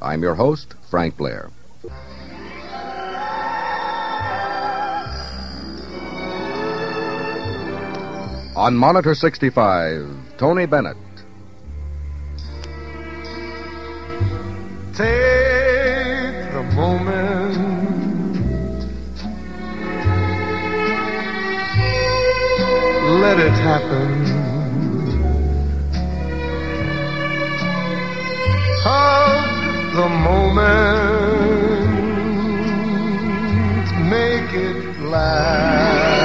I'm your host, Frank Blair. On Monitor 65, Tony Bennett. Let it happen. Hug the moment. Make it last.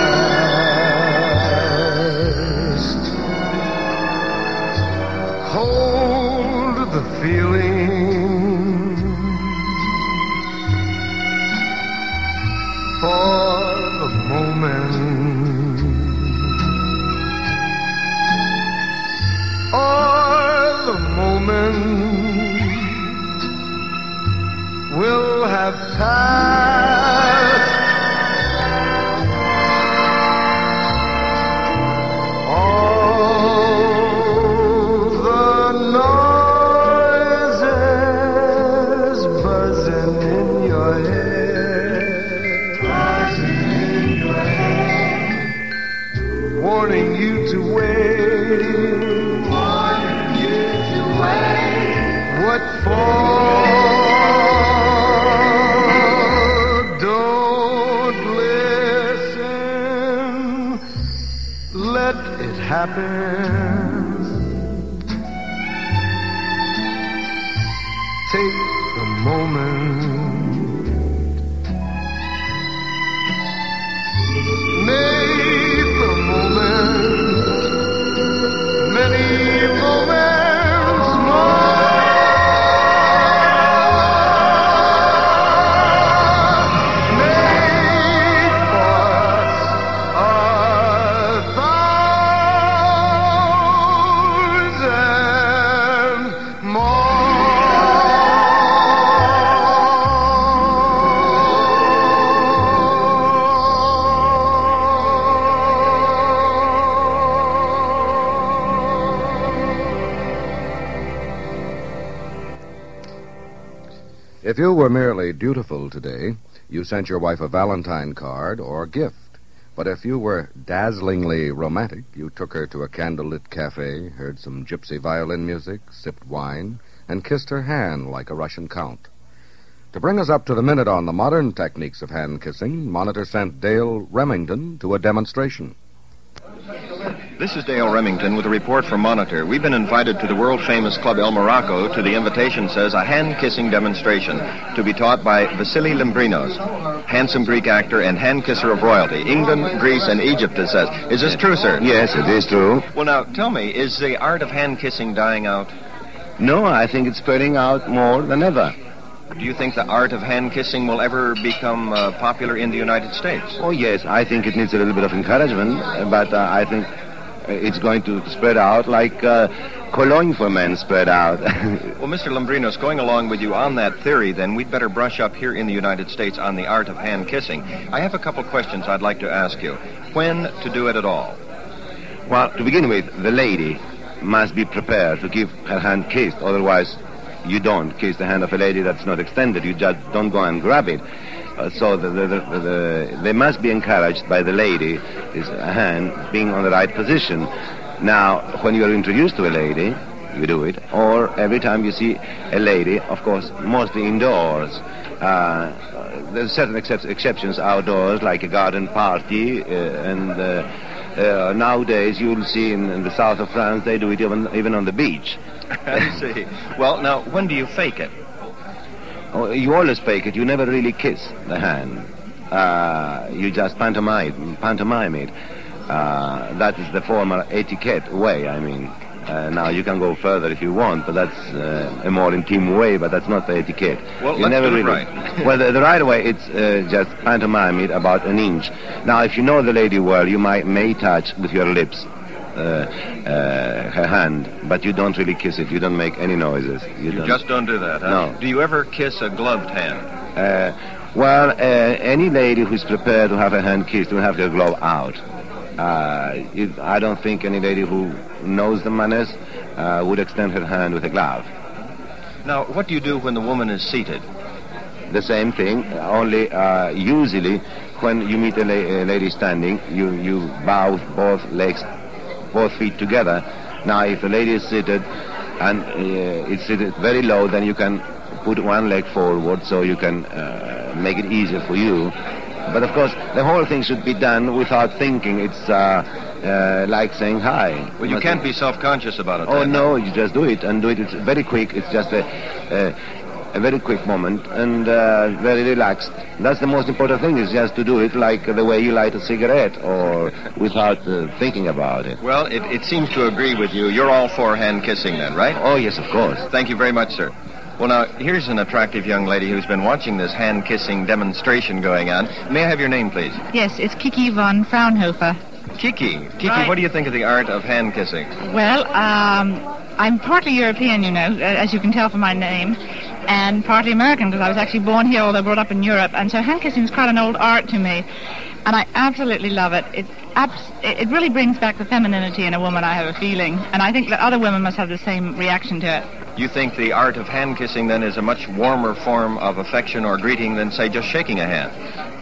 Take a moment. Today, you sent your wife a Valentine card or gift. But if you were dazzlingly romantic, you took her to a candlelit cafe, heard some gypsy violin music, sipped wine, and kissed her hand like a Russian count. To bring us up to the minute on the modern techniques of hand kissing, Monitor sent Dale Remington to a demonstration. This is Dale Remington with a report from Monitor. We've been invited to the world famous Club El Morocco to the invitation says a hand kissing demonstration to be taught by Vasily Limbrinos, handsome Greek actor and hand kisser of royalty. England, Greece, and Egypt, it says. Is this true, sir? Yes, it is true. Well, now, tell me, is the art of hand kissing dying out? No, I think it's spreading out more than ever. Do you think the art of hand kissing will ever become uh, popular in the United States? Oh, yes, I think it needs a little bit of encouragement, but uh, I think it's going to spread out like uh, cologne for men spread out. Well, Mr. Limbrinos, going along with you on that theory, then we'd better brush up here in the United States on the art of hand kissing. I have a couple questions I'd like to ask you. When to do it at all? well, to begin with, the lady must be prepared to give her hand kissed, otherwise you don't kiss the hand of a lady that's not extended. You just don't go and grab it. Uh, so the, the, the, the, they must be encouraged by the lady, his hand being on the right position. Now, when you are introduced to a lady, you do it, or every time you see a lady, of course, mostly indoors. Uh, there's certain excep- exceptions outdoors, like a garden party, uh, and uh, uh, nowadays you'll see in, in the south of France they do it even, even on the beach. I see. Well, now, when do you fake it? Oh, you always fake it. You never really kiss the hand. Uh, you just pantomime, pantomime it. Uh, that is the formal etiquette way, I mean. Uh, now, you can go further if you want, but that's uh, a more intimate way, but that's not the etiquette. Well, you never really... right. well, the, the right way, it's uh, just pantomime it about an inch. Now, if you know the lady well, you might may touch with your lips her hand, but you don't really kiss it. You don't make any noises. You don't. just don't do that, huh? No. Do you ever kiss a gloved hand? Uh, Well, uh, any lady who's prepared to have her hand kissed will have her glove out. Uh, it, I don't think any lady who knows the manners uh, would extend her hand with a glove. Now, what do you do when the woman is seated? The same thing, only uh, usually when you meet a, la- a lady standing, you, you bow both legs, both feet together. Now, if the lady is seated and uh, it's seated very low, then you can put one leg forward so you can uh, make it easier for you. But of course, the whole thing should be done without thinking. It's uh, uh, like saying hi. Well, you can't be self-conscious about it. Oh then. no, you just do it and do it. It's very quick. It's just a, a, a very quick moment and uh, very relaxed. That's the most important thing. Is just to do it like the way you light a cigarette or without uh, thinking about it. Well, it, it seems to agree with you. You're all for hand kissing then, right? Oh yes, of course. Thank you very much, sir. Well, now, here's an attractive young lady who's been watching this hand kissing demonstration going on. May I have your name, please? Yes, it's Kiki von Fraunhofer. Kiki. Kiki, Right. what do you think of the art of hand kissing? Well, um, I'm partly European, you know, uh, as you can tell from my name, and partly American because I was actually born here, although brought up in Europe. And so hand kissing is quite an old art to me, and I absolutely love it. It, abs- it it really brings back the femininity in a woman. I have a feeling, and I think that other women must have the same reaction to it. You think the art of hand kissing then is a much warmer form of affection or greeting than, say, just shaking a hand?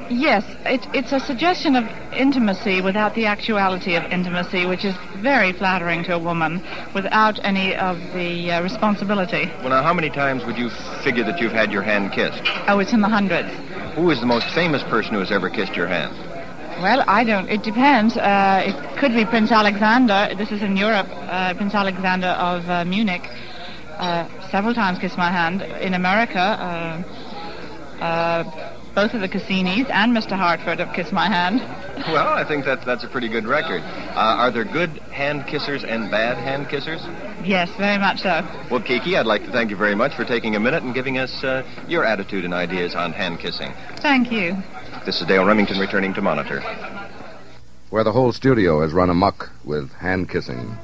Yes, it, it's a suggestion of intimacy without the actuality of intimacy, which is very flattering to a woman, without any of the uh, responsibility. Well, now, how many times would you figure that you've had your hand kissed? Oh, it's in the hundreds. Who is the most famous person who has ever kissed your hand? Well, I don't. It depends. Uh, it could be Prince Alexander. This is in Europe. Uh, Prince Alexander of uh, Munich. Uh, several times kissed my hand. In America, uh, uh, both of the Cassinis and Mr. Hartford have kissed my hand. Well, I think that that's a pretty good record. Uh, are there good hand kissers and bad hand kissers? Yes, very much so. Well, Kiki, I'd like to thank you very much for taking a minute and giving us uh, your attitude and ideas on hand kissing. Thank you. This is Dale Remington returning to Monitor. Where the whole studio has run amuck with hand kissing.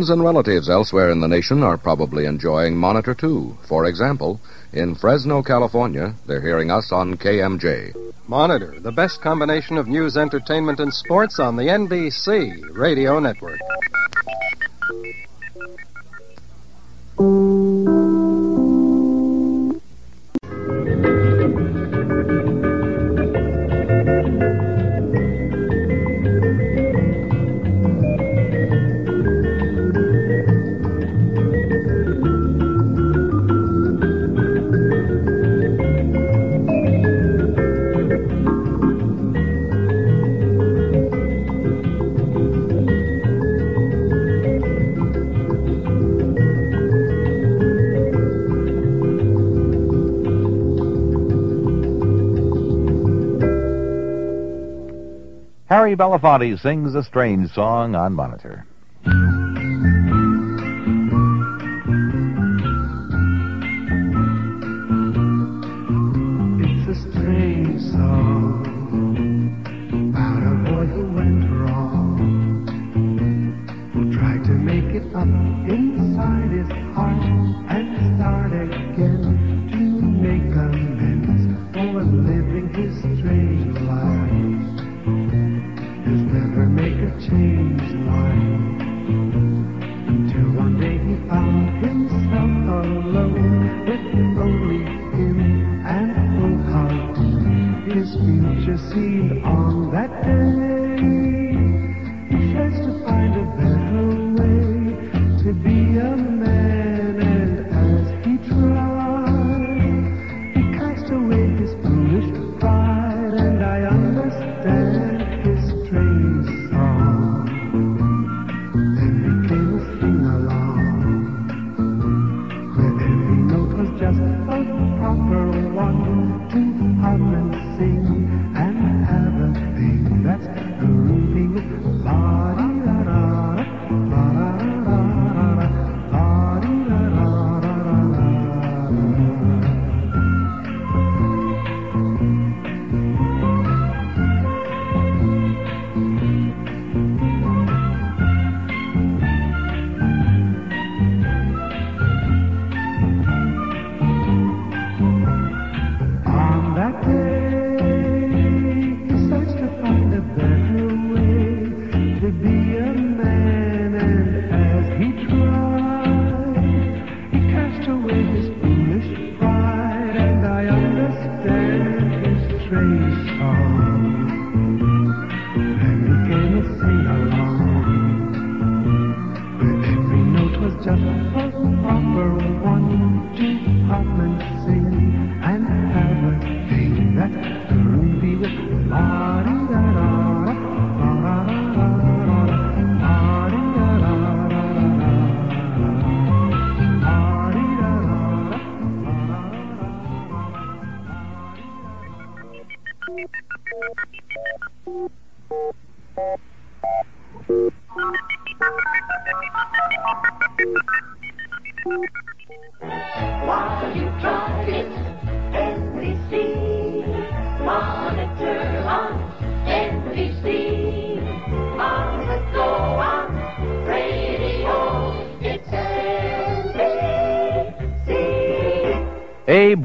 Friends and relatives elsewhere in the nation are probably enjoying Monitor too. For example, in Fresno, California, they're hearing us on KMJ. Monitor, the best combination of news, entertainment, and sports on the NBC radio network. Harry Belafonte sings a strange song on Monitor.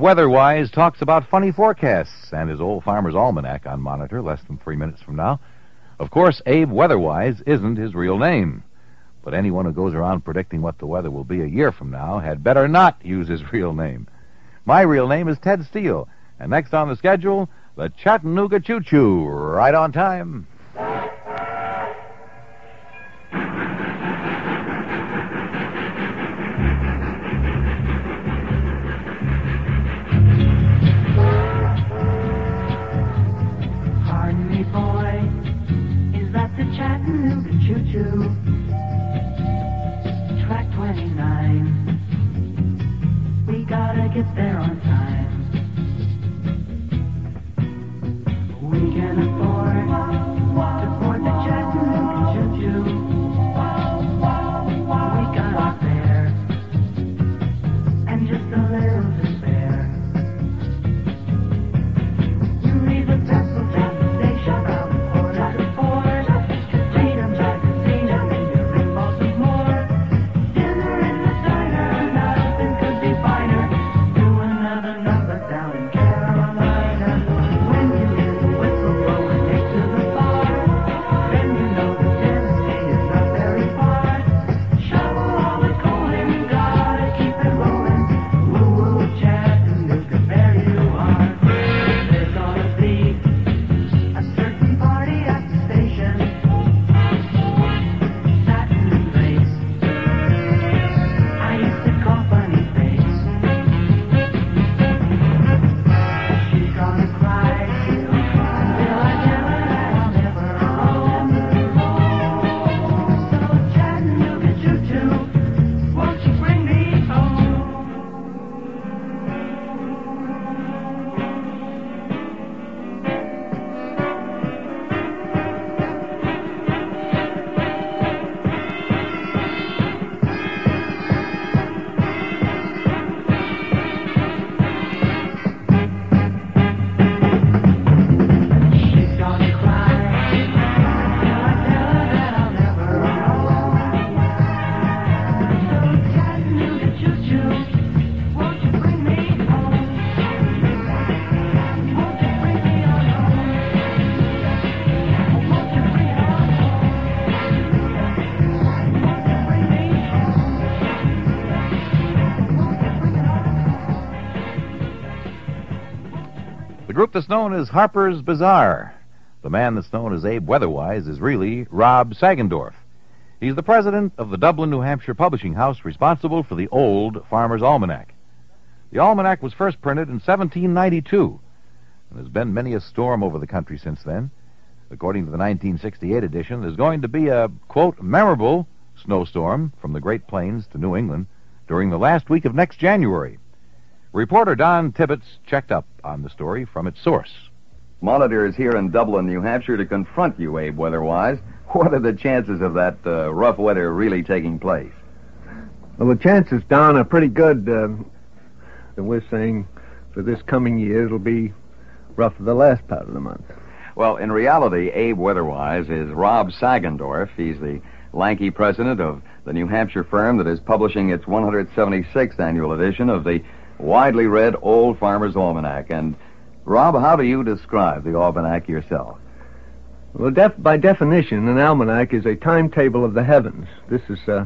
Weatherwise talks about funny forecasts and his old farmer's almanac on monitor less than three minutes from now. Of course, Abe Weatherwise isn't his real name. But anyone who goes around predicting what the weather will be a year from now had better not use his real name. My real name is Ted Steele, and next on the schedule, the Chattanooga Choo Choo, right on time. Group that's known as Harpers Bizarre. The man that's known as Abe Weatherwise is really Robb Sagendorph. He's the president of the Dublin, New Hampshire publishing house responsible for the old Farmer's Almanac. The almanac was first printed in 1792, and there's been many a storm over the country since then. According to the 1968 edition, there's going to be a, quote, memorable snowstorm from the Great Plains to New England during the last week of next January. Reporter Don Tibbetts checked up on the story from its source. Monitor is here in Dublin, New Hampshire to confront you, Abe Weatherwise. What are the chances of that uh, rough weather really taking place? Well, the chances, Don, are pretty good. Uh, that we're saying for this coming year it'll be rough for the last part of the month. Well, in reality, Abe Weatherwise is Robb Sagendorph. He's the lanky president of the New Hampshire firm that is publishing its 176th annual edition of the widely read Old Farmer's Almanac. And, Robb, how do you describe the almanac yourself? Well, def- by definition, an almanac is a timetable of the heavens. This is uh,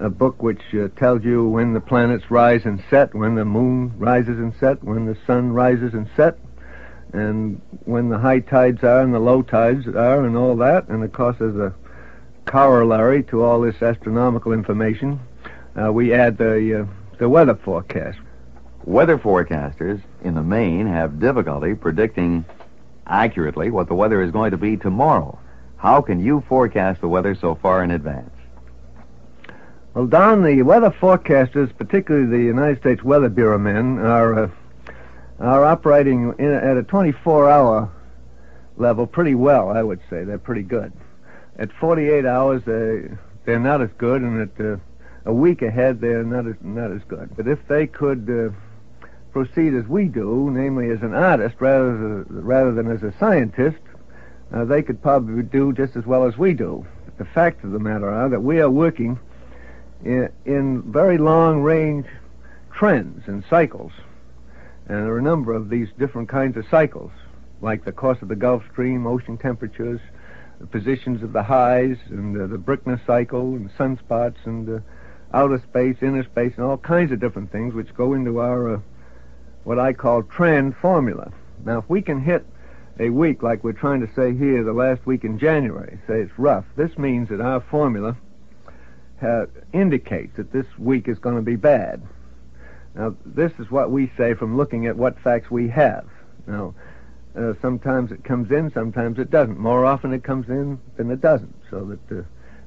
a book which uh, tells you when the planets rise and set, when the moon rises and set, when the sun rises and set, and when the high tides are and the low tides are, and all that. And of course, as a corollary to all this astronomical information, uh, we add the uh, the weather forecast. Weather forecasters, in the main, have difficulty predicting accurately what the weather is going to be tomorrow. How can you forecast the weather so far in advance? Well, Don, the weather forecasters, particularly the United States Weather Bureau men, are uh, are operating in, at a 24-hour level pretty well. I would say they're pretty good. At 48 hours, they they're not as good, and at uh, a week ahead, they're not as not as good. But if they could uh, proceed as we do, namely as an artist rather rather than as a scientist, uh, they could probably do just as well as we do. But the fact of the matter are that we are working in, in very long range trends and cycles. And there are a number of these different kinds of cycles, like the course of the Gulf Stream, ocean temperatures, the positions of the highs, and uh, the Bruckner cycle, and sunspots, and uh, outer space, inner space, and all kinds of different things which go into our, uh, what I call trend formula. Now, if we can hit a week like we're trying to say here, the last week in January, say it's rough, this means that our formula uh, indicates that this week is going to be bad. Now, this is what we say from looking at what facts we have. Now, uh, sometimes it comes in, sometimes it doesn't. More often it comes in than it doesn't. So that uh,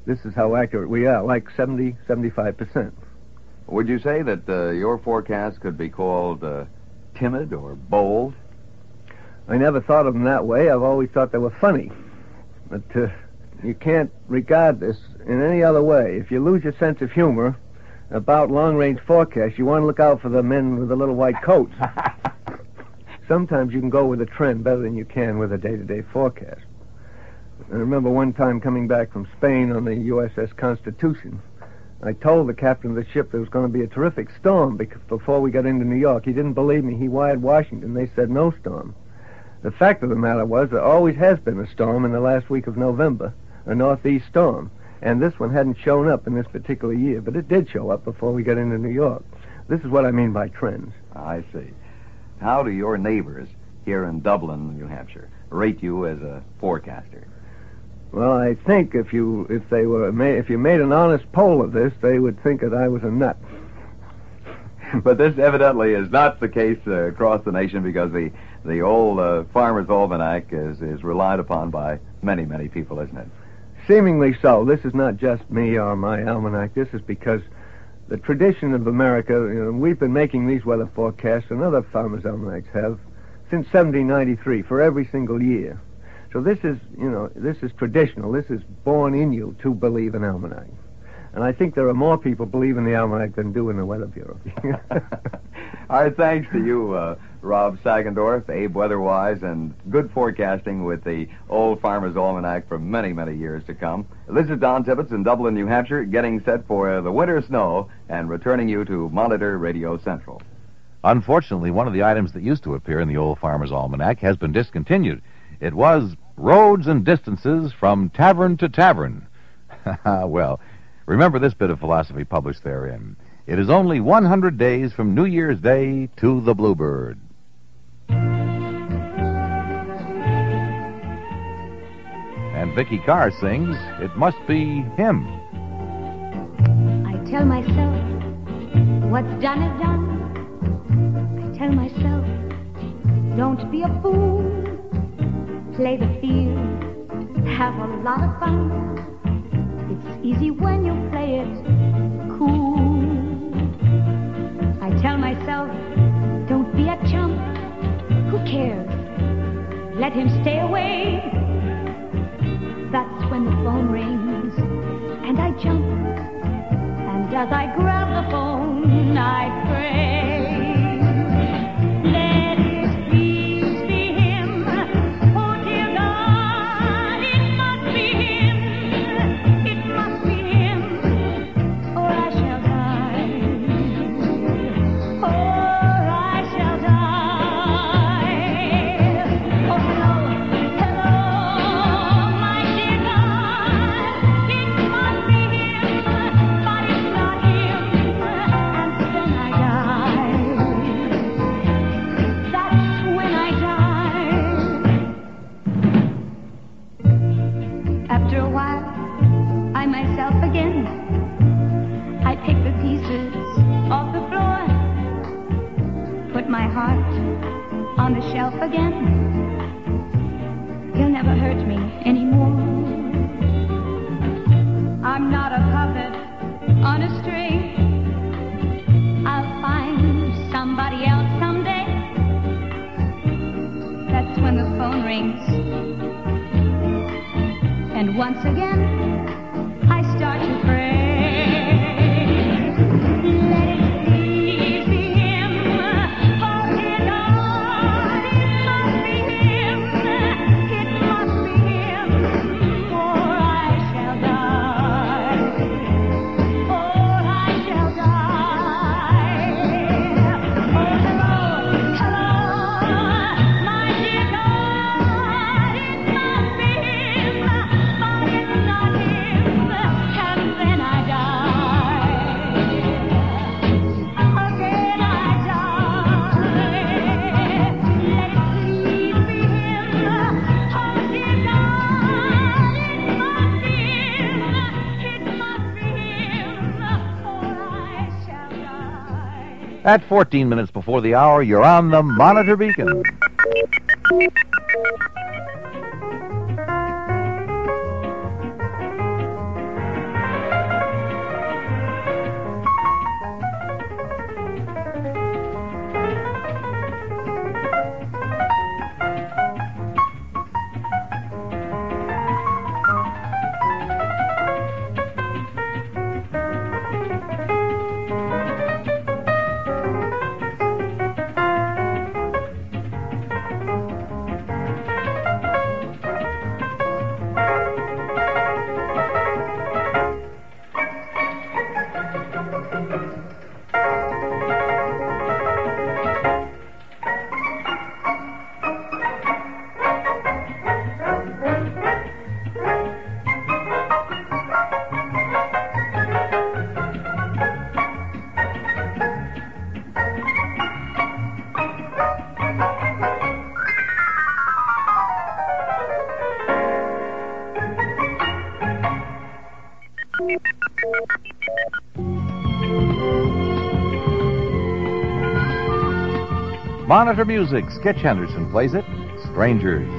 this is how accurate we are, like 70, 75%. Would you say that uh, your forecast could be called uh, timid or bold? I never thought of them that way. I've always thought they were funny. But uh, you can't regard this in any other way. If you lose your sense of humor about long-range forecasts, you want to look out for the men with the little white coats. Sometimes you can go with a trend better than you can with a day-to-day forecast. I remember one time coming back from Spain on the USS Constitution. I told the captain of the ship there was going to be a terrific storm because before we got into New York. He didn't believe me. He wired Washington. They said no storm. The fact of the matter was there always has been a storm in the last week of November, a northeast storm. And this one hadn't shown up in this particular year, but it did show up before we got into New York. This is what I mean by trends. I see. How do your neighbors here in Dublin, New Hampshire, rate you as a forecaster? Well, I think if you if they were ma- if you made an honest poll of this, they would think that I was a nut. but this evidently is not the case uh, across the nation because the the old uh, Farmer's Almanac is is relied upon by many many people, isn't it? Seemingly so. This is not just me or my almanac. This is because the tradition of America, you know, we've been making these weather forecasts, and other farmers' almanacs have, since 1793, for every single year. So this is, you know, this is traditional. This is born in you to believe in almanac. And I think there are more people believe in the almanac than do in the Weather Bureau. Our thanks to you, uh, Robb Sagendorph, Abe Weatherwise, and good forecasting with the Old Farmer's Almanac for many, many years to come. This is Don Tibbetts in Dublin, New Hampshire, getting set for uh, the winter snow and returning you to Monitor Radio Central. Unfortunately, one of the items that used to appear in the Old Farmer's Almanac has been discontinued. It was Roads and Distances from Tavern to Tavern. well, remember this bit of philosophy published therein. It is only 100 days from New Year's Day to the Bluebird. And Vikki Carr sings, It Must Be Him. I tell myself, what's done is done. I tell myself, don't be a fool play the field, have a lot of fun. It's easy when you play it cool. I tell myself, don't be a chump. Who cares? Let him stay away. That's when the phone rings and I jump. And as I grab the phone, I pray. the shelf again. You'll never hurt me anymore. I'm not a puppet on a string. I'll find somebody else someday. That's when the phone rings. And once again, At 14 minutes before the hour, you're on the Monitor Beacon. Monitor Music, Skitch Henderson plays it. Strangers.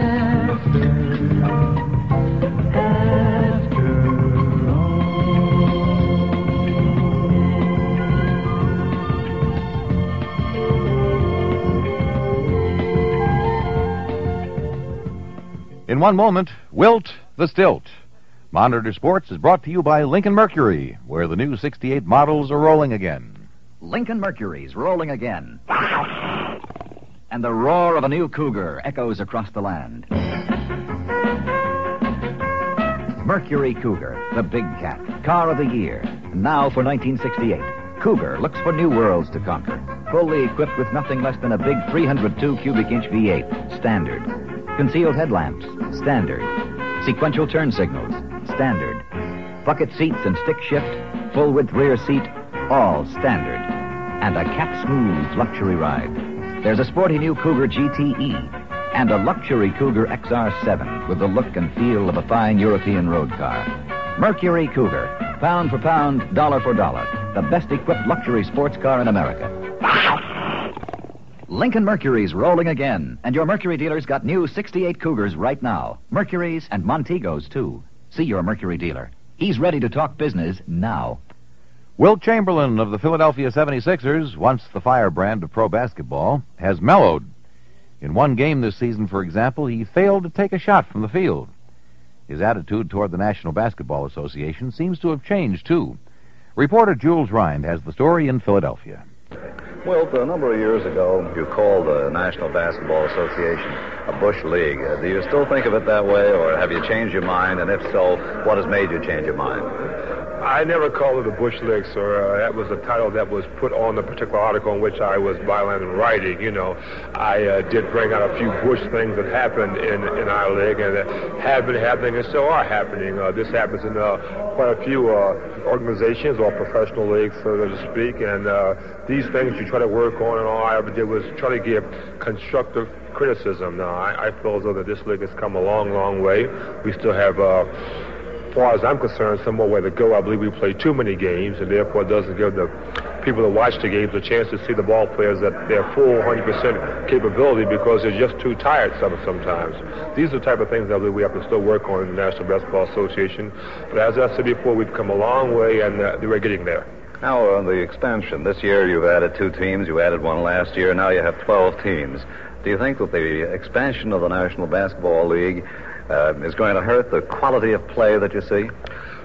In one moment, Wilt the Stilt. Monitor Sports is brought to you by Lincoln Mercury, where the new 68 models are rolling again. Lincoln Mercury's rolling again. And the roar of a new cougar echoes across the land. Mercury Cougar, the big cat, car of the year. Now for 1968. Cougar looks for new worlds to conquer. Fully equipped with nothing less than a big 302 cubic inch V8, standard. Concealed headlamps, standard. Sequential turn signals, standard. Bucket seats and stick shift, full width rear seat, all standard. And a cat smooth luxury ride. There's a sporty new Cougar GTE and a luxury Cougar XR7 with the look and feel of a fine European road car. Mercury Cougar, pound for pound, dollar for dollar, the best equipped luxury sports car in America. Lincoln Mercury's rolling again, and your Mercury dealer's got new 68 Cougars right now. Mercury's and Montegos, too. See your Mercury dealer. He's ready to talk business now. Wilt Chamberlain of the Philadelphia 76ers, once the firebrand of pro basketball, has mellowed. In one game this season, for example, he failed to take a shot from the field. His attitude toward the National Basketball Association seems to have changed, too. Reporter Jules Rind has the story in Philadelphia. Well, a number of years ago, you called the National Basketball Association a Bush League. Do you still think of it that way, or have you changed your mind? And if so, what has made you change your mind? I never called it a Bush League, sir. Uh, that was a title that was put on the particular article in which I was violent in writing. You know, I uh, did bring out a few Bush things that happened in, in our league and that have been happening and still are happening. Uh, this happens in uh, quite a few uh, organizations or professional leagues, so to speak. And uh, these things you try to work on, and all I ever did was try to give constructive criticism. Now, I, I feel as though that this league has come a long, long way. We still have. Far as I'm concerned, some more way to go. I believe we play too many games, and therefore it doesn't give the people that watch the games a chance to see the ball players at their full 100% capability because they're just too tired some, sometimes. These are the type of things I believe we have to still work on in the National Basketball Association. But as I said before, we've come a long way, and uh, we're getting there. Now, on the expansion, this year you've added two teams. You added one last year. Now you have 12 teams. Do you think that the expansion of the National Basketball League uh, is going to hurt the quality of play that you see?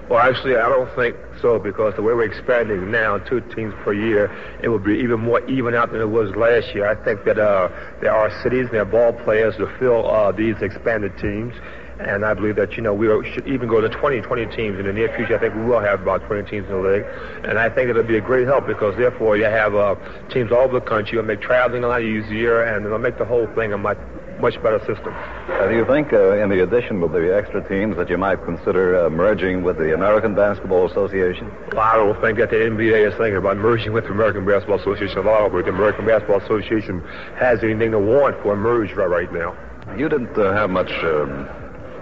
Well, actually, I don't think so because the way we're expanding now, two teams per year, it will be even more even out than it was last year. I think that uh, there are cities, there are ball players to fill uh, these expanded teams. And I believe that, you know, we should even go to 20, 20 teams in the near future. I think we will have about 20 teams in the league. And I think it'll be a great help because, therefore, you have uh, teams all over the country. It'll make traveling a lot easier, and it'll make the whole thing a much, much better system. Uh, do you think, uh, in the addition with the extra teams, that you might consider uh, merging with the American Basketball Association? I don't think that the NBA is thinking about merging with the American Basketball Association at all, but the American Basketball Association has anything to want for a merge right, right now. You didn't uh, have much um,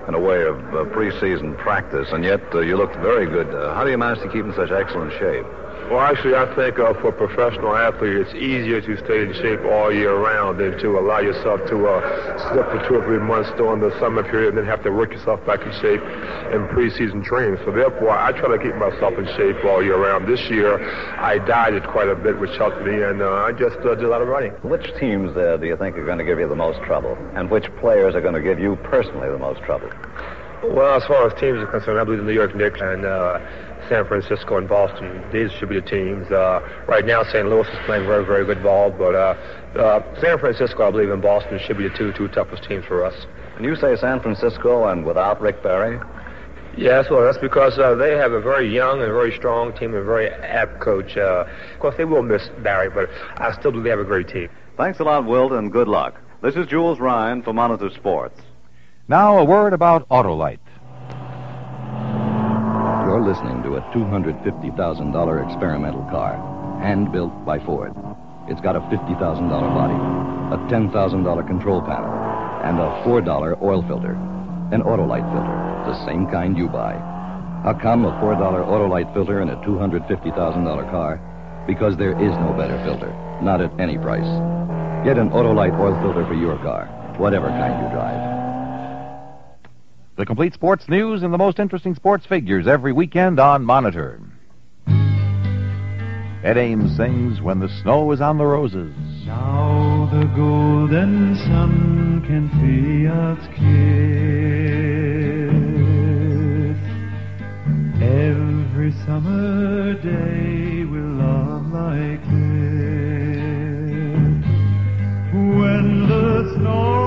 in a way of uh, preseason practice, and yet uh, you looked very good. Uh, how do you manage to keep in such excellent shape? Well, actually, I think uh, for a professional athlete, it's easier to stay in shape all year round than to allow yourself to uh, slip for two or three months during the summer period and then have to work yourself back in shape in preseason training. So therefore, I try to keep myself in shape all year round. This year, I dieted quite a bit, which helped me, and uh, I just uh, did a lot of running. Which teams uh, do you think are going to give you the most trouble, and which players are going to give you personally the most trouble? Well, as far as teams are concerned, I believe the New York Knicks and uh, San Francisco and Boston. These should be the teams. Uh, right now, St. Louis is playing very, very good ball, but uh, uh, San Francisco, I believe, and Boston should be the two two toughest teams for us. And you say San Francisco and without Rick Barry? Yes, well, that's because uh, they have a very young and very strong team and a very apt coach. Uh, of course, they will miss Barry, but I still believe they have a great team. Thanks a lot, Wilt, and good luck. This is Jules Ryan for Monitor Sports. Now, a word about Autolite. You're listening to a $250,000 experimental car, hand built by Ford. It's got a $50,000 body, a $10,000 control panel, and a $4 oil filter, an Autolite filter, the same kind you buy. How come a $4 Autolite filter in a $250,000 car Because there is no better filter, not at any price. Get an Autolite oil filter for your car, whatever kind you drive. The complete sports news and the most interesting sports figures every weekend on Monitor. Ed Ames sings When the Snow is on the Roses. Now the golden sun can Fiat's kiss. Every summer day will love like this. When the snow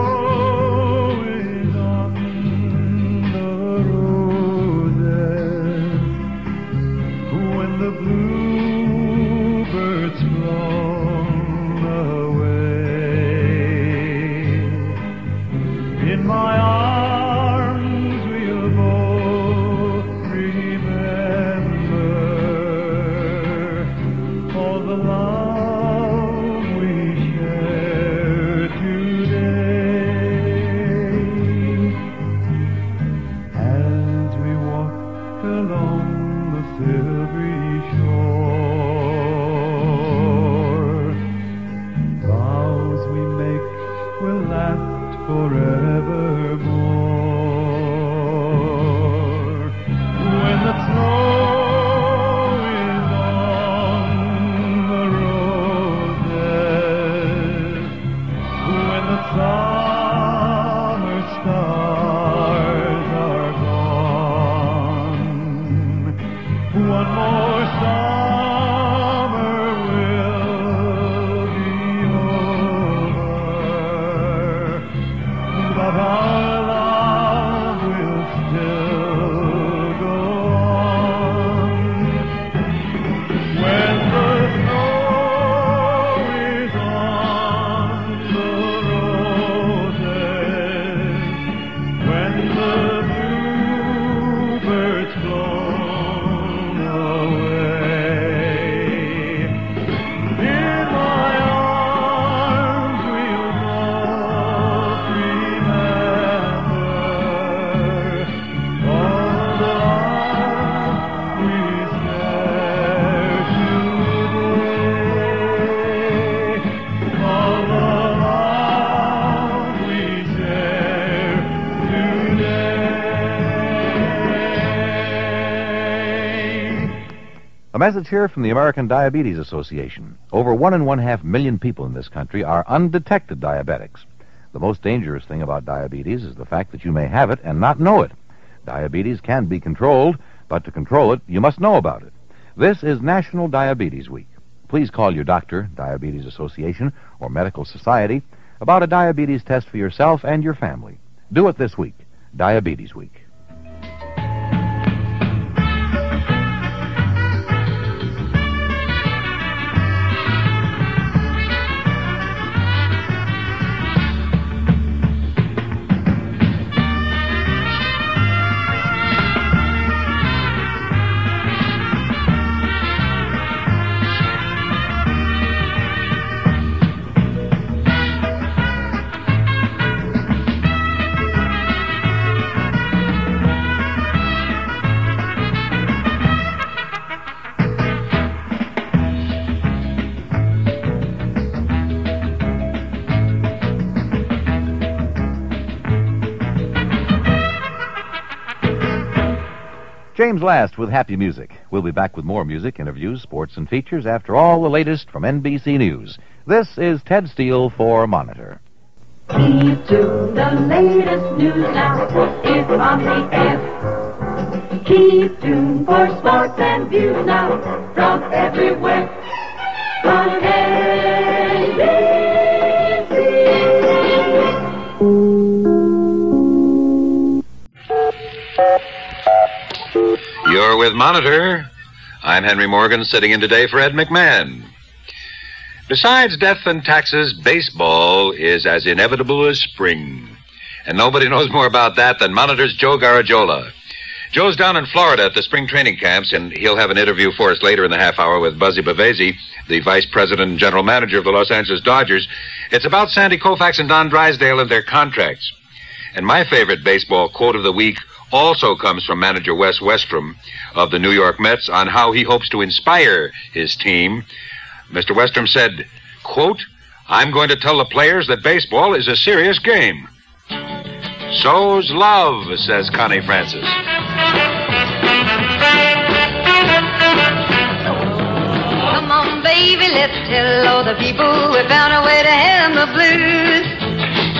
message here from the American Diabetes Association. Over one and one half million people in this country are undetected diabetics. The most dangerous thing about diabetes is the fact that you may have it and not know it. Diabetes can be controlled, but to control it, you must know about it. This is National Diabetes Week. Please call your doctor, Diabetes Association, or Medical Society about a diabetes test for yourself and your family. Do it this week. Diabetes Week. James Last with Happy Music. We'll be back with more music, interviews, sports, and features after all the latest from NBC News. This is Ted Steele for Monitor. Keep to the latest news now. It's on the air. Keep tuned for sports and views now from everywhere. On With Monitor. I'm Henry Morgan, sitting in today for Ed McMahon. Besides death and taxes, baseball is as inevitable as spring. And nobody knows more about that than Monitor's Joe Garagiola. Joe's down in Florida at the spring training camps, and he'll have an interview for us later in the half hour with Buzzy Bavasi, the vice president and general manager of the Los Angeles Dodgers. It's about Sandy Koufax and Don Drysdale and their contracts. And my favorite baseball quote of the week also comes from manager Wes Westrum of the New York Mets on how he hopes to inspire his team Mr. Westrum said, quote, I'm going to tell the players that baseball is a serious game. So's love, says Connie Francis. Come on, baby, let's tell all the people we found a way to end the blues.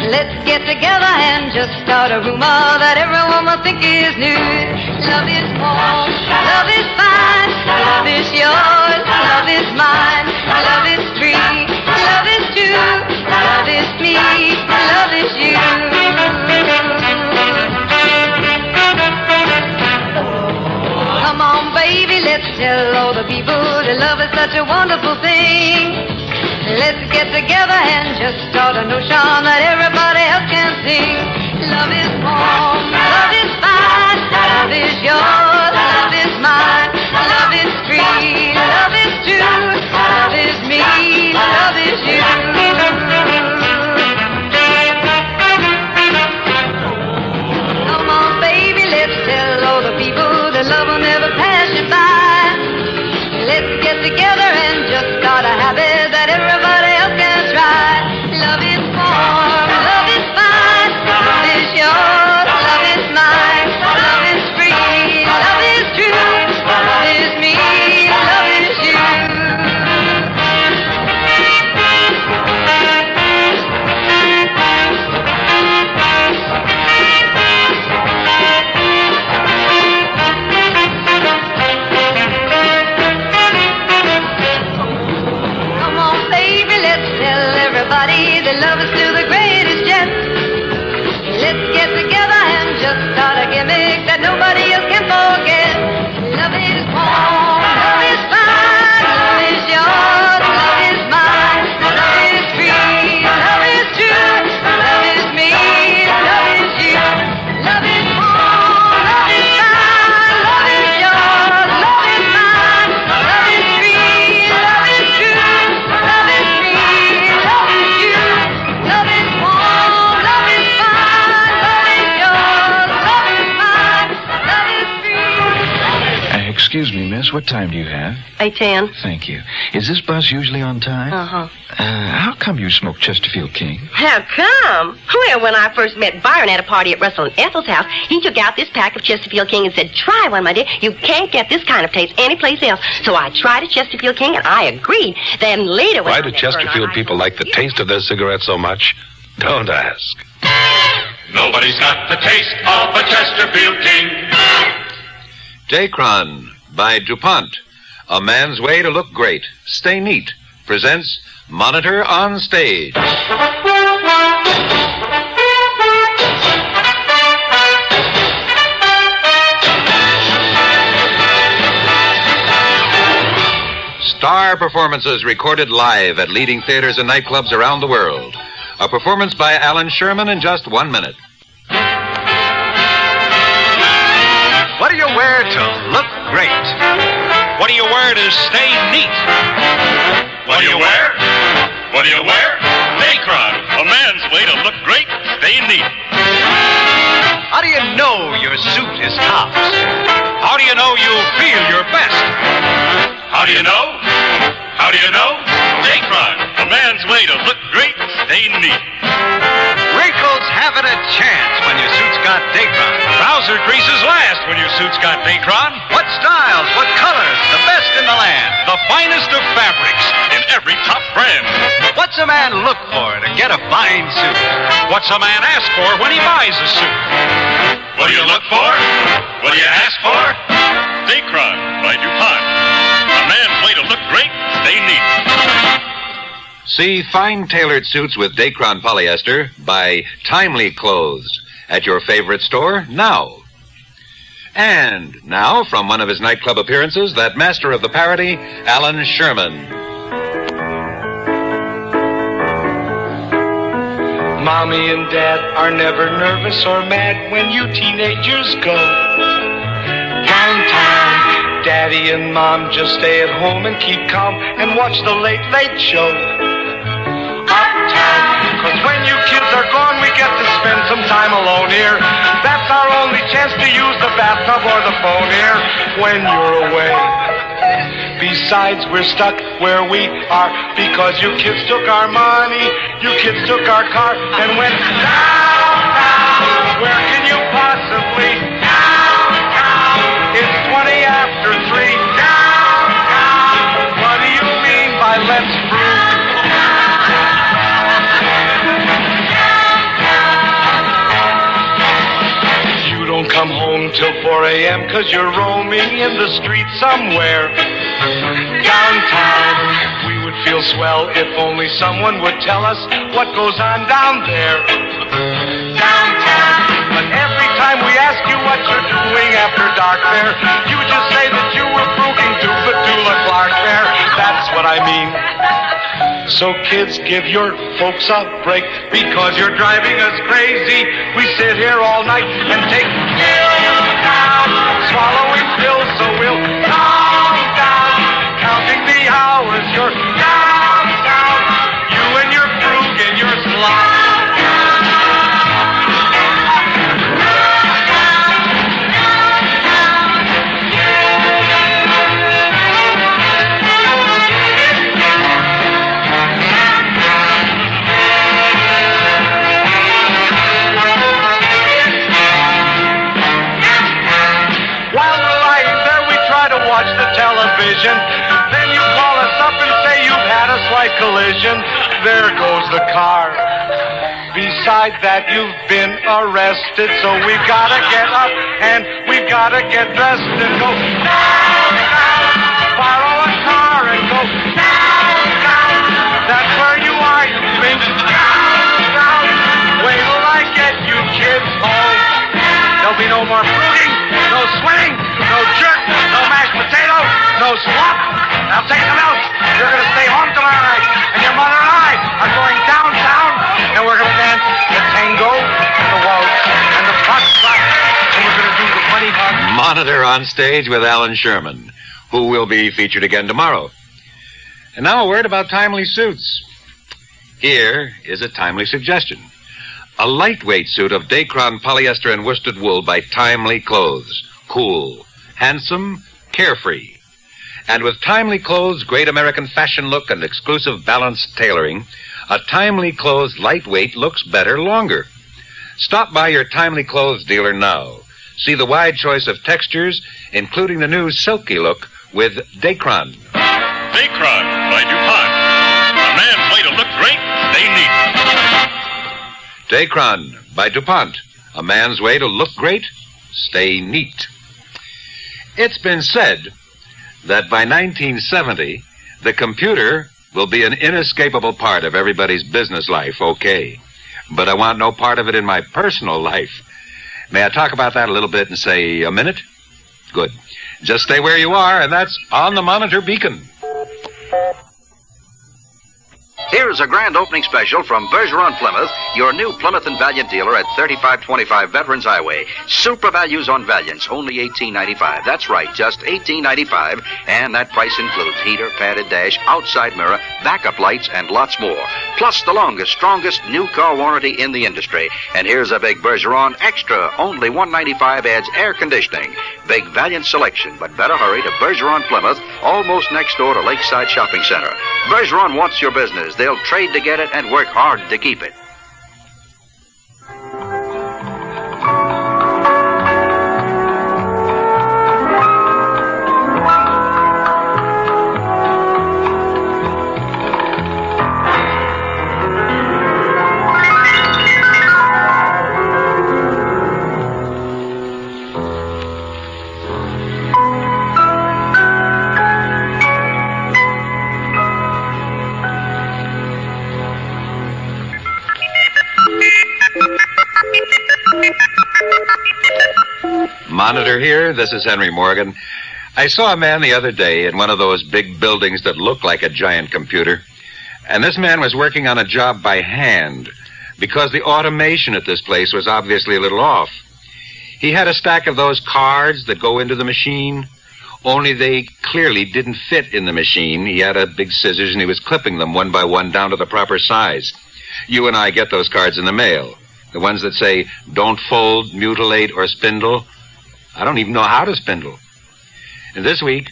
Let's get together and just start a rumor that everyone will think is news. Love is warm, love is fine, love is yours, love is mine, love is free, love is true, love is me, love is you. Come on, baby, let's tell all the people that love is such a wonderful thing. Let's get together and just start a notion that everybody else can sing. Love is warm, love is fine, love is yours, love is mine, time do you have? Eight ten. Thank you. Is this bus usually on time? Uh huh. Uh, how come you smoke Chesterfield King? How come? Well, when I first met Byron at a party at Russell and Ethel's house, he took out this pack of Chesterfield King and said, "Try one, my dear. You can't get this kind of taste anyplace else." So I tried a Chesterfield King, and I agreed. Then later, when Why I do Chesterfield people like the taste of their cigarettes so much? Don't ask. Nobody's got the taste of a Chesterfield King. Dacron by DuPont. A man's way to look great. Stay neat. Presents Monitor on Stage. Star performances recorded live at leading theaters and nightclubs around the world. A performance by Allan Sherman in just one minute. What do you wear to look great? What do you wear to stay neat? What do you wear? What do you wear? Dacron, a man's way to look great, stay neat. How do you know your suit is tops? How do you know you feel your best? How do you know? How do you know? Dacron, a man's way to look great, stay neat. Wrinkles haven't a chance when your suit's got Dacron. Trouser creases last when your suit's got Dacron. What styles, what colors, the best in the land. The finest of fabrics in every top brand. What's a man look for to get a fine suit? What's a man ask for when he buys a suit? What do you look for? What do you ask for? Dacron by DuPont. A man's way to look great, stay neat. See fine tailored suits with Dacron polyester by Timely Clothes at your favorite store now. And now, from one of his nightclub appearances, that master of the parody, Allan Sherman. Mommy and Dad are never nervous or mad when you teenagers go downtown. Daddy and Mom just stay at home and keep calm and watch the Late Late Show. Kids are gone, we get to spend some time alone here. That's our only chance to use the bathtub or the phone here when you're away. Besides, we're stuck where we are because you kids took our money, you kids took our car and went downtown. Where can you possibly? Home till 4 a.m. cause you're roaming in the street somewhere. Downtown, we would feel swell if only someone would tell us what goes on down there. Downtown, but every time we ask you what you're doing after dark there, you just say that you were brooding to Petula Clark there. That's what I mean. So kids, give your folks a break because you're driving us crazy. We sit here all night and take down, swallowing pills so we'll calm down, counting the hours. You're down, down. You and your frug and your slop. Had collision. There goes the car. Besides that, you've been arrested, so we've got to get up and we've got to get dressed and go down. Borrow a car and go down. That's where you are, you down. Wait till I get you kids home. Oh, there'll be no more fruiting, no swing, no jerk, no mashed potato, no swap. I'll take. You're going to stay home tomorrow night, and your mother and I are going downtown, and we're going to dance the tango and the waltz and the foxtrot, and we're going to do the funny hug. Monitor on stage with Allan Sherman, who will be featured again tomorrow. And now a word about timely suits. Here is a timely suggestion. A lightweight suit of Dacron polyester and worsted wool by Timely Clothes. Cool, handsome, carefree. And with Timely Clothes' great American fashion look and exclusive balanced tailoring, a Timely Clothes lightweight looks better longer. Stop by your Timely Clothes dealer now. See the wide choice of textures, including the new silky look with Dacron. Dacron by DuPont. A man's way to look great, stay neat. Dacron by DuPont. A man's way to look great, stay neat. It's been said that by 1970, the computer will be an inescapable part of everybody's business life, okay. But I want no part of it in my personal life. May I talk about that a little bit and say a minute? Good. Just stay where you are, and that's on the monitor beacon. Here's a grand opening special from Bergeron Plymouth, your new Plymouth and Valiant dealer at 3525 Veterans Highway. Super values on Valiants, only $18.95. That's right, just $18.95. And that price includes heater, padded dash, outside mirror, backup lights, and lots more. Plus the longest, strongest new car warranty in the industry. And here's a big Bergeron Extra, only 195 adds air conditioning. Big Valiant selection, but better hurry to Bergeron Plymouth, almost next door to Lakeside Shopping Center. Bergeron wants your business. They'll trade to get it and work hard to keep it. Monitor here. This is Henry Morgan. I saw a man the other day in one of those big buildings that look like a giant computer. And this man was working on a job by hand because the automation at this place was obviously a little off. He had a stack of those cards that go into the machine, only they clearly didn't fit in the machine. He had a big scissors and he was clipping them one by one down to the proper size. You and I get those cards in the mail. The ones that say, don't fold, mutilate, or spindle. I don't even know how to spindle. And this week,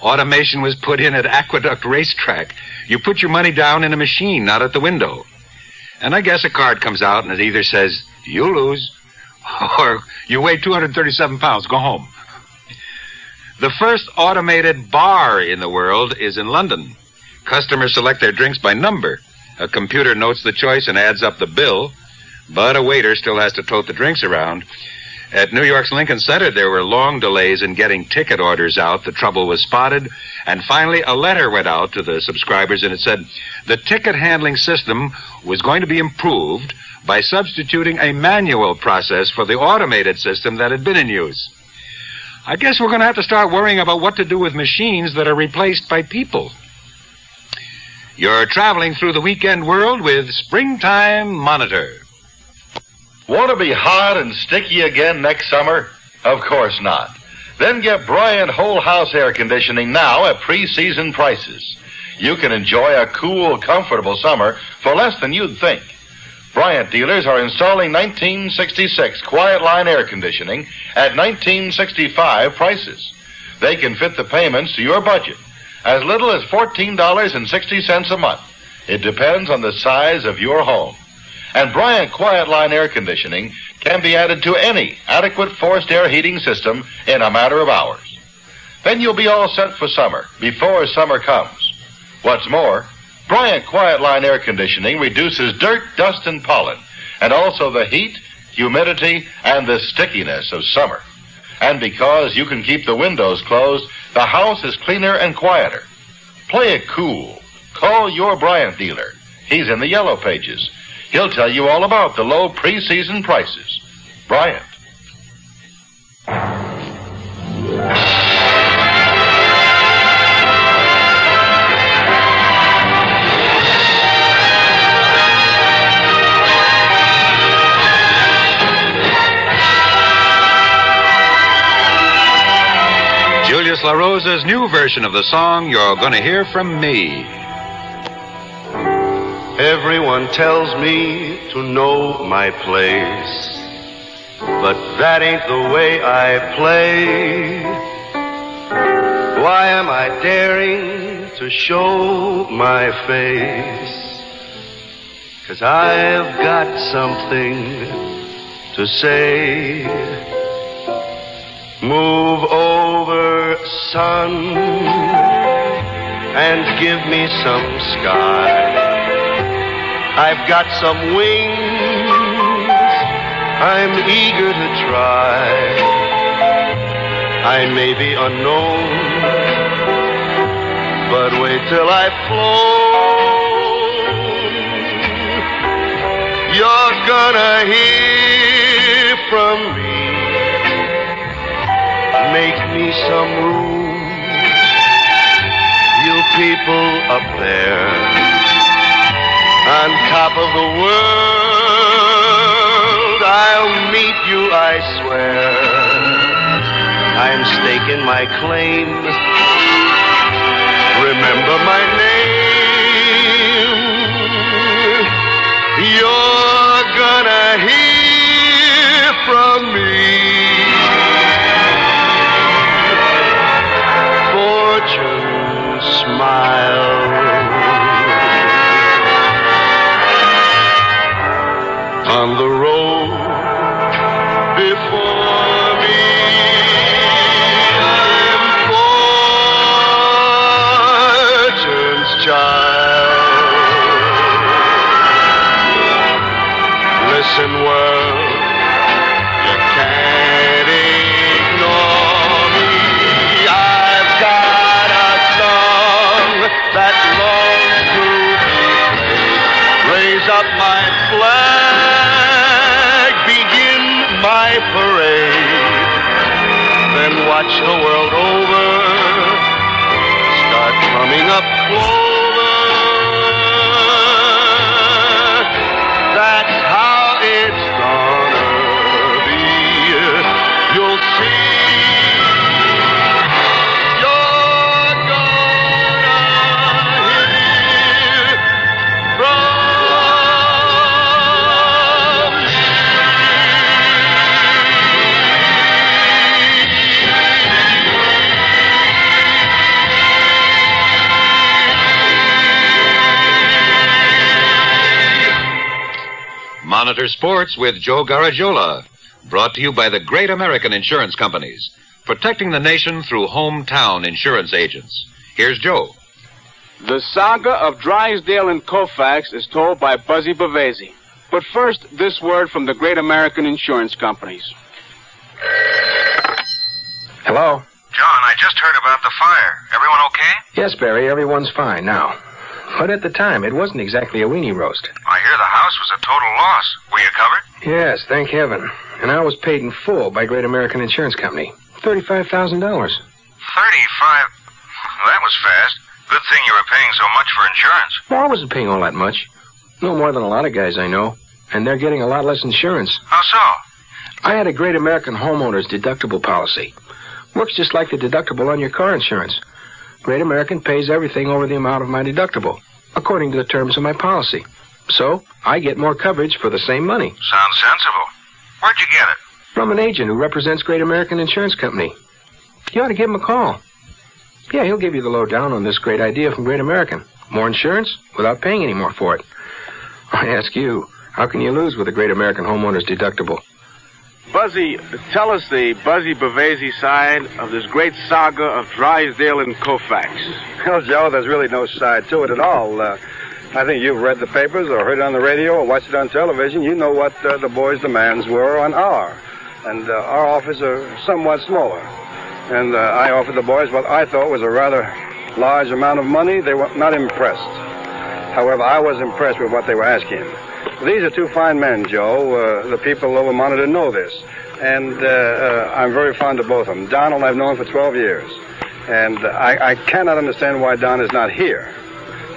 Automation was put in at Aqueduct Racetrack. You put your money down in a machine, not at the window. And I guess a card comes out and it either says, you lose, or you weigh 237 pounds, go home. The first automated bar in the world is in London. Customers select their drinks by number. A computer notes the choice and adds up the bill, but a waiter still has to tote the drinks around. At New York's Lincoln Center, there were long delays in getting ticket orders out. The trouble was spotted, and finally a letter went out to the subscribers, and it said the ticket handling system was going to be improved by substituting a manual process for the automated system that had been in use. I guess we're going to have to start worrying about what to do with machines that are replaced by people. You're traveling through the weekend world with Springtime Monitor. Want to be hot and sticky again next summer? Of course not. Then get Bryant Whole House Air Conditioning now at pre-season prices. You can enjoy a cool, comfortable summer for less than you'd think. Bryant dealers are installing 1966 Quiet Line air conditioning at 1965 prices. They can fit the payments to your budget as little as $14.60 a month. It depends on the size of your home. And Bryant Quiet Line air conditioning can be added to any adequate forced air heating system in a matter of hours. Then you'll be all set for summer before summer comes. What's more, Bryant Quiet Line air conditioning reduces dirt, dust, and pollen, and also the heat, humidity, and the stickiness of summer. And because you can keep the windows closed, the house is cleaner and quieter. Play it cool. Call your Bryant dealer. He's in the yellow pages. He'll tell you all about the low preseason prices. Bryant. Julius La Rosa's new version of the song You're Gonna Hear From Me. Everyone tells me to know my place, but that ain't the way I play. Why am I daring to show my face? Cause I've got something to say. Move over, sun, and give me some sky. I've got some wings, I'm eager to try. I may be unknown, but wait till I've flown. You're gonna hear from me. Make me some room, you people up there on top of the world. I'll meet you, I swear. I'm staking my claim. Remember my name. You're gonna hear Monitor Sports with Joe Garagiola. Brought to you by the great American insurance companies, protecting the nation through hometown insurance agents. Here's Joe. The saga of Drysdale and Koufax is told by Buzzy Bavasi. But first, this word from the great American insurance companies. Hello? John, I just heard about the fire. Everyone okay? Yes, Barry, everyone's fine now. But at the time, it wasn't exactly a weenie roast. I hear the house was a total loss. Were you covered? Yes, thank heaven. And I was paid in full by Great American Insurance Company. $35,000. Thirty-five. That was fast. Good thing you were paying so much for insurance. Well, I wasn't paying all that much. No more than a lot of guys I know. And they're getting a lot less insurance. How so? I had a Great American Homeowners deductible policy. Works just like the deductible on your car insurance. Great American pays everything over the amount of my deductible, according to the terms of my policy. So, I get more coverage for the same money. Sounds sensible. Where'd you get it? From an agent who represents Great American Insurance Company. You ought to give him a call. Yeah, he'll give you the lowdown on this great idea from Great American. More insurance without paying any more for it. I ask you, how can you lose with a Great American Homeowners deductible? Buzzy, tell us the Buzzy Bavasi side of this great saga of Drysdale and Koufax. Well, Joe, there's really no side to it at all. Uh, I think you've read the papers or heard it on the radio or watched it on television. You know what uh, the boys' demands were on our. And uh, our offers are somewhat smaller. And uh, I offered the boys what I thought was a rather large amount of money. They were not impressed. However, I was impressed with what they were asking. These are two fine men, Joe. Uh, the people over Monitor know this. And uh, uh, I'm very fond of both of them. Donald I've known for 12 years. And I, I cannot understand why Don is not here.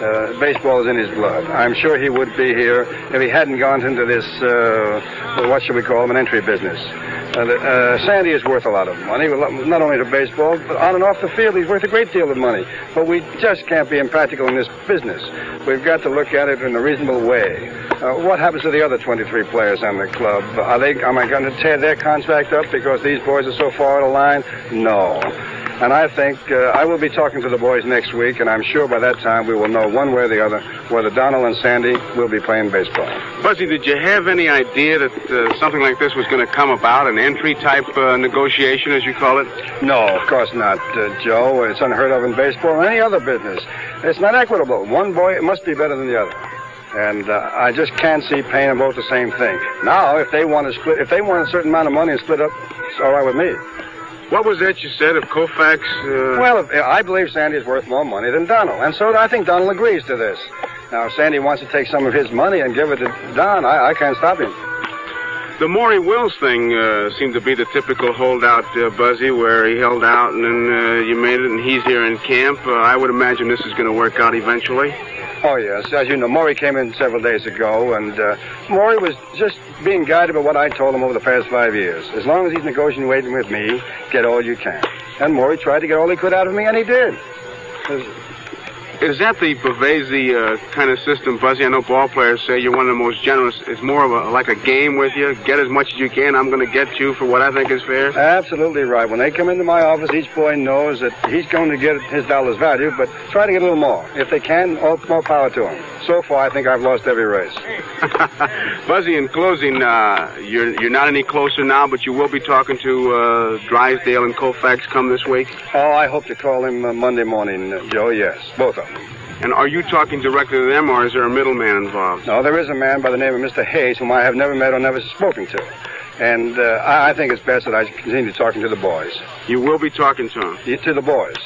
Uh, baseball is in his blood. I'm sure he would be here if he hadn't gone into this, uh, what should we call him, an entry business. Uh, uh, Sandy is worth a lot of money, not only to baseball, but on and off the field, he's worth a great deal of money. But we just can't be impractical in this business. We've got to look at it in a reasonable way. Uh, what happens to the other 23 players on the club? Are they? Am I going to tear their contract up because these boys are so far out of line? No. And I think uh, I will be talking to the boys next week, and I'm sure by that time we will know one way or the other whether Donald and Sandy will be playing baseball. Buzzy, did you have any idea that uh, something like this was going to come about, an entry type uh, negotiation, as you call it? No, of course not, uh, Joe. It's unheard of in baseball or any other business. It's not equitable. One boy must be better than the other. And uh, I just can't see paying them both the same thing. Now, if they want to split, if they want a certain amount of money and split up, it's all right with me. What was that you said of Koufax? Uh... Well, I believe Sandy is worth more money than Donald, and so I think Donald agrees to this. Now, if Sandy wants to take some of his money and give it to Don, I, I can't stop him. The Maury Wills thing uh, seemed to be the typical holdout, uh, Buzzy, where he held out and then uh, you made it and he's here in camp. Uh, I would imagine this is going to work out eventually. Oh, yes. As you know, Maury came in several days ago, and uh, Maury was just being guided by what I told him over the past five years. As long as he's negotiating with me, get all you can. And Maury tried to get all he could out of me, and he did. Is that the Bavasi uh, kind of system, Buzzy? I know ball players say you're one of the most generous. It's more of a like a game with you. Get as much as you can. I'm going to get you for what I think is fair. Absolutely right. When they come into my office, each boy knows that he's going to get his dollar's value, but try to get a little more. If they can, all more power to them. So far, I think I've lost every race. Buzzy, in closing, uh, you're you're not any closer now, but you will be talking to uh, Drysdale and Koufax come this week. Oh, I hope to call him uh, Monday morning, uh, Joe. Yes, both of them. And are you talking directly to them, or is there a middleman involved? No, there is a man by the name of Mr. Hayes whom I have never met or never spoken to. And uh, I, I think it's best that I continue talking to the boys. You will be talking to them? To the boys.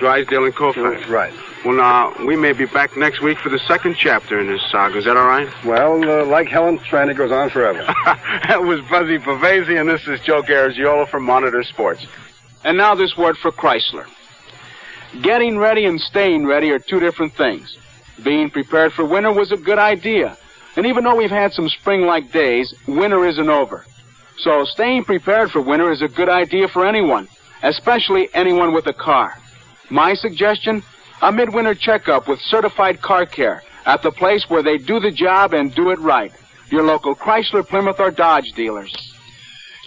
Drysdale and Koufax. Right. Well, now, we may be back next week for the second chapter in this saga. Is that all right? Well, uh, like Helen Trent, it goes on forever. that was Buzzy Bavasi, and this is Joe Garagiola from Monitor Sports. And now this word for Chrysler. Getting ready and staying ready are two different things. Being prepared for winter was a good idea. And even though we've had some spring-like days, winter isn't over. So staying prepared for winter is a good idea for anyone, especially anyone with a car. My suggestion? A midwinter checkup with certified car care at the place where they do the job and do it right. Your local Chrysler, Plymouth, or Dodge dealers.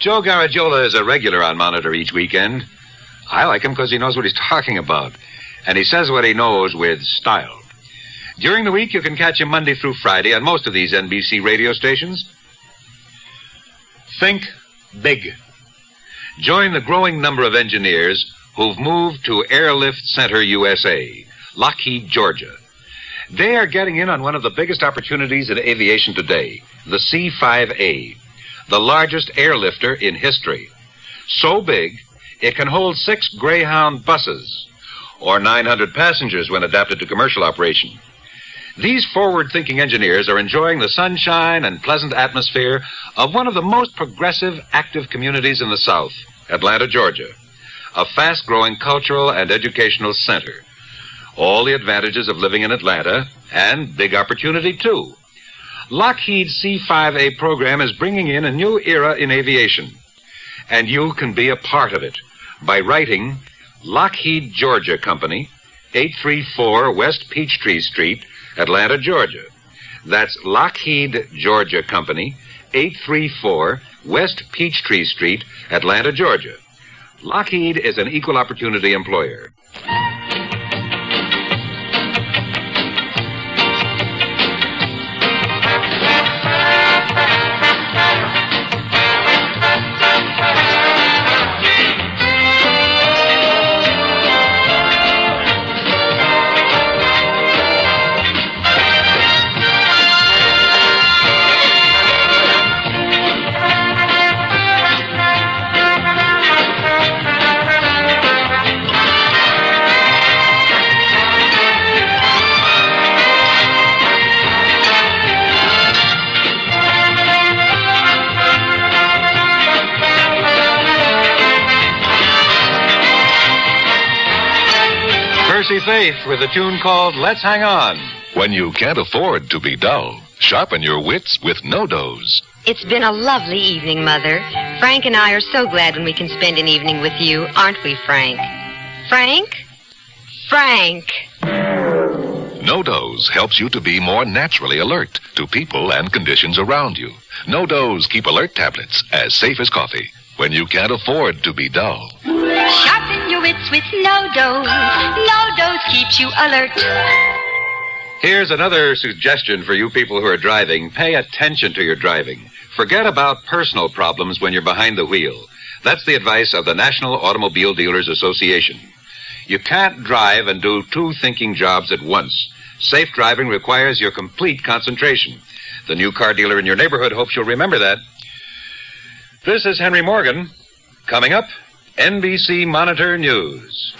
Joe Garagiola is a regular on Monitor each weekend. I like him because he knows what he's talking about. And he says what he knows with style. During the week, you can catch him Monday through Friday on most of these NBC radio stations. Think big. Join the growing number of engineers who've moved to Airlift Center USA, Lockheed, Georgia. They are getting in on one of the biggest opportunities in aviation today, the C-5A, the largest airlifter in history. So big, it can hold six Greyhound buses, or 900 passengers when adapted to commercial operation. These forward-thinking engineers are enjoying the sunshine and pleasant atmosphere of one of the most progressive, active communities in the South, Atlanta, Georgia, a fast-growing cultural and educational center. All the advantages of living in Atlanta, and big opportunity, too. Lockheed's C-5A program is bringing in a new era in aviation, and you can be a part of it by writing Lockheed Georgia Company, 834 West Peachtree Street, Atlanta, Georgia. That's Lockheed Georgia Company, 834 West Peachtree Street, Atlanta, Georgia. Lockheed is an equal opportunity employer. With a tune called Let's Hang On. When you can't afford to be dull, sharpen your wits with NoDoz. It's been a lovely evening, Mother. Frank and I are so glad when we can spend an evening with you, aren't we, Frank? Frank? Frank! NoDoz helps you to be more naturally alert to people and conditions around you. NoDoz keep alert tablets as safe as coffee when you can't afford to be dull. Sharpen your wits with NoDoz. No dose keeps you alert. Here's another suggestion for you people who are driving. Pay attention to your driving. Forget about personal problems when you're behind the wheel. That's the advice of the National Automobile Dealers Association. You can't drive and do two thinking jobs at once. Safe driving requires your complete concentration. The new car dealer in your neighborhood hopes you'll remember that. This is Henry Morgan. Coming up, NBC Monitor News.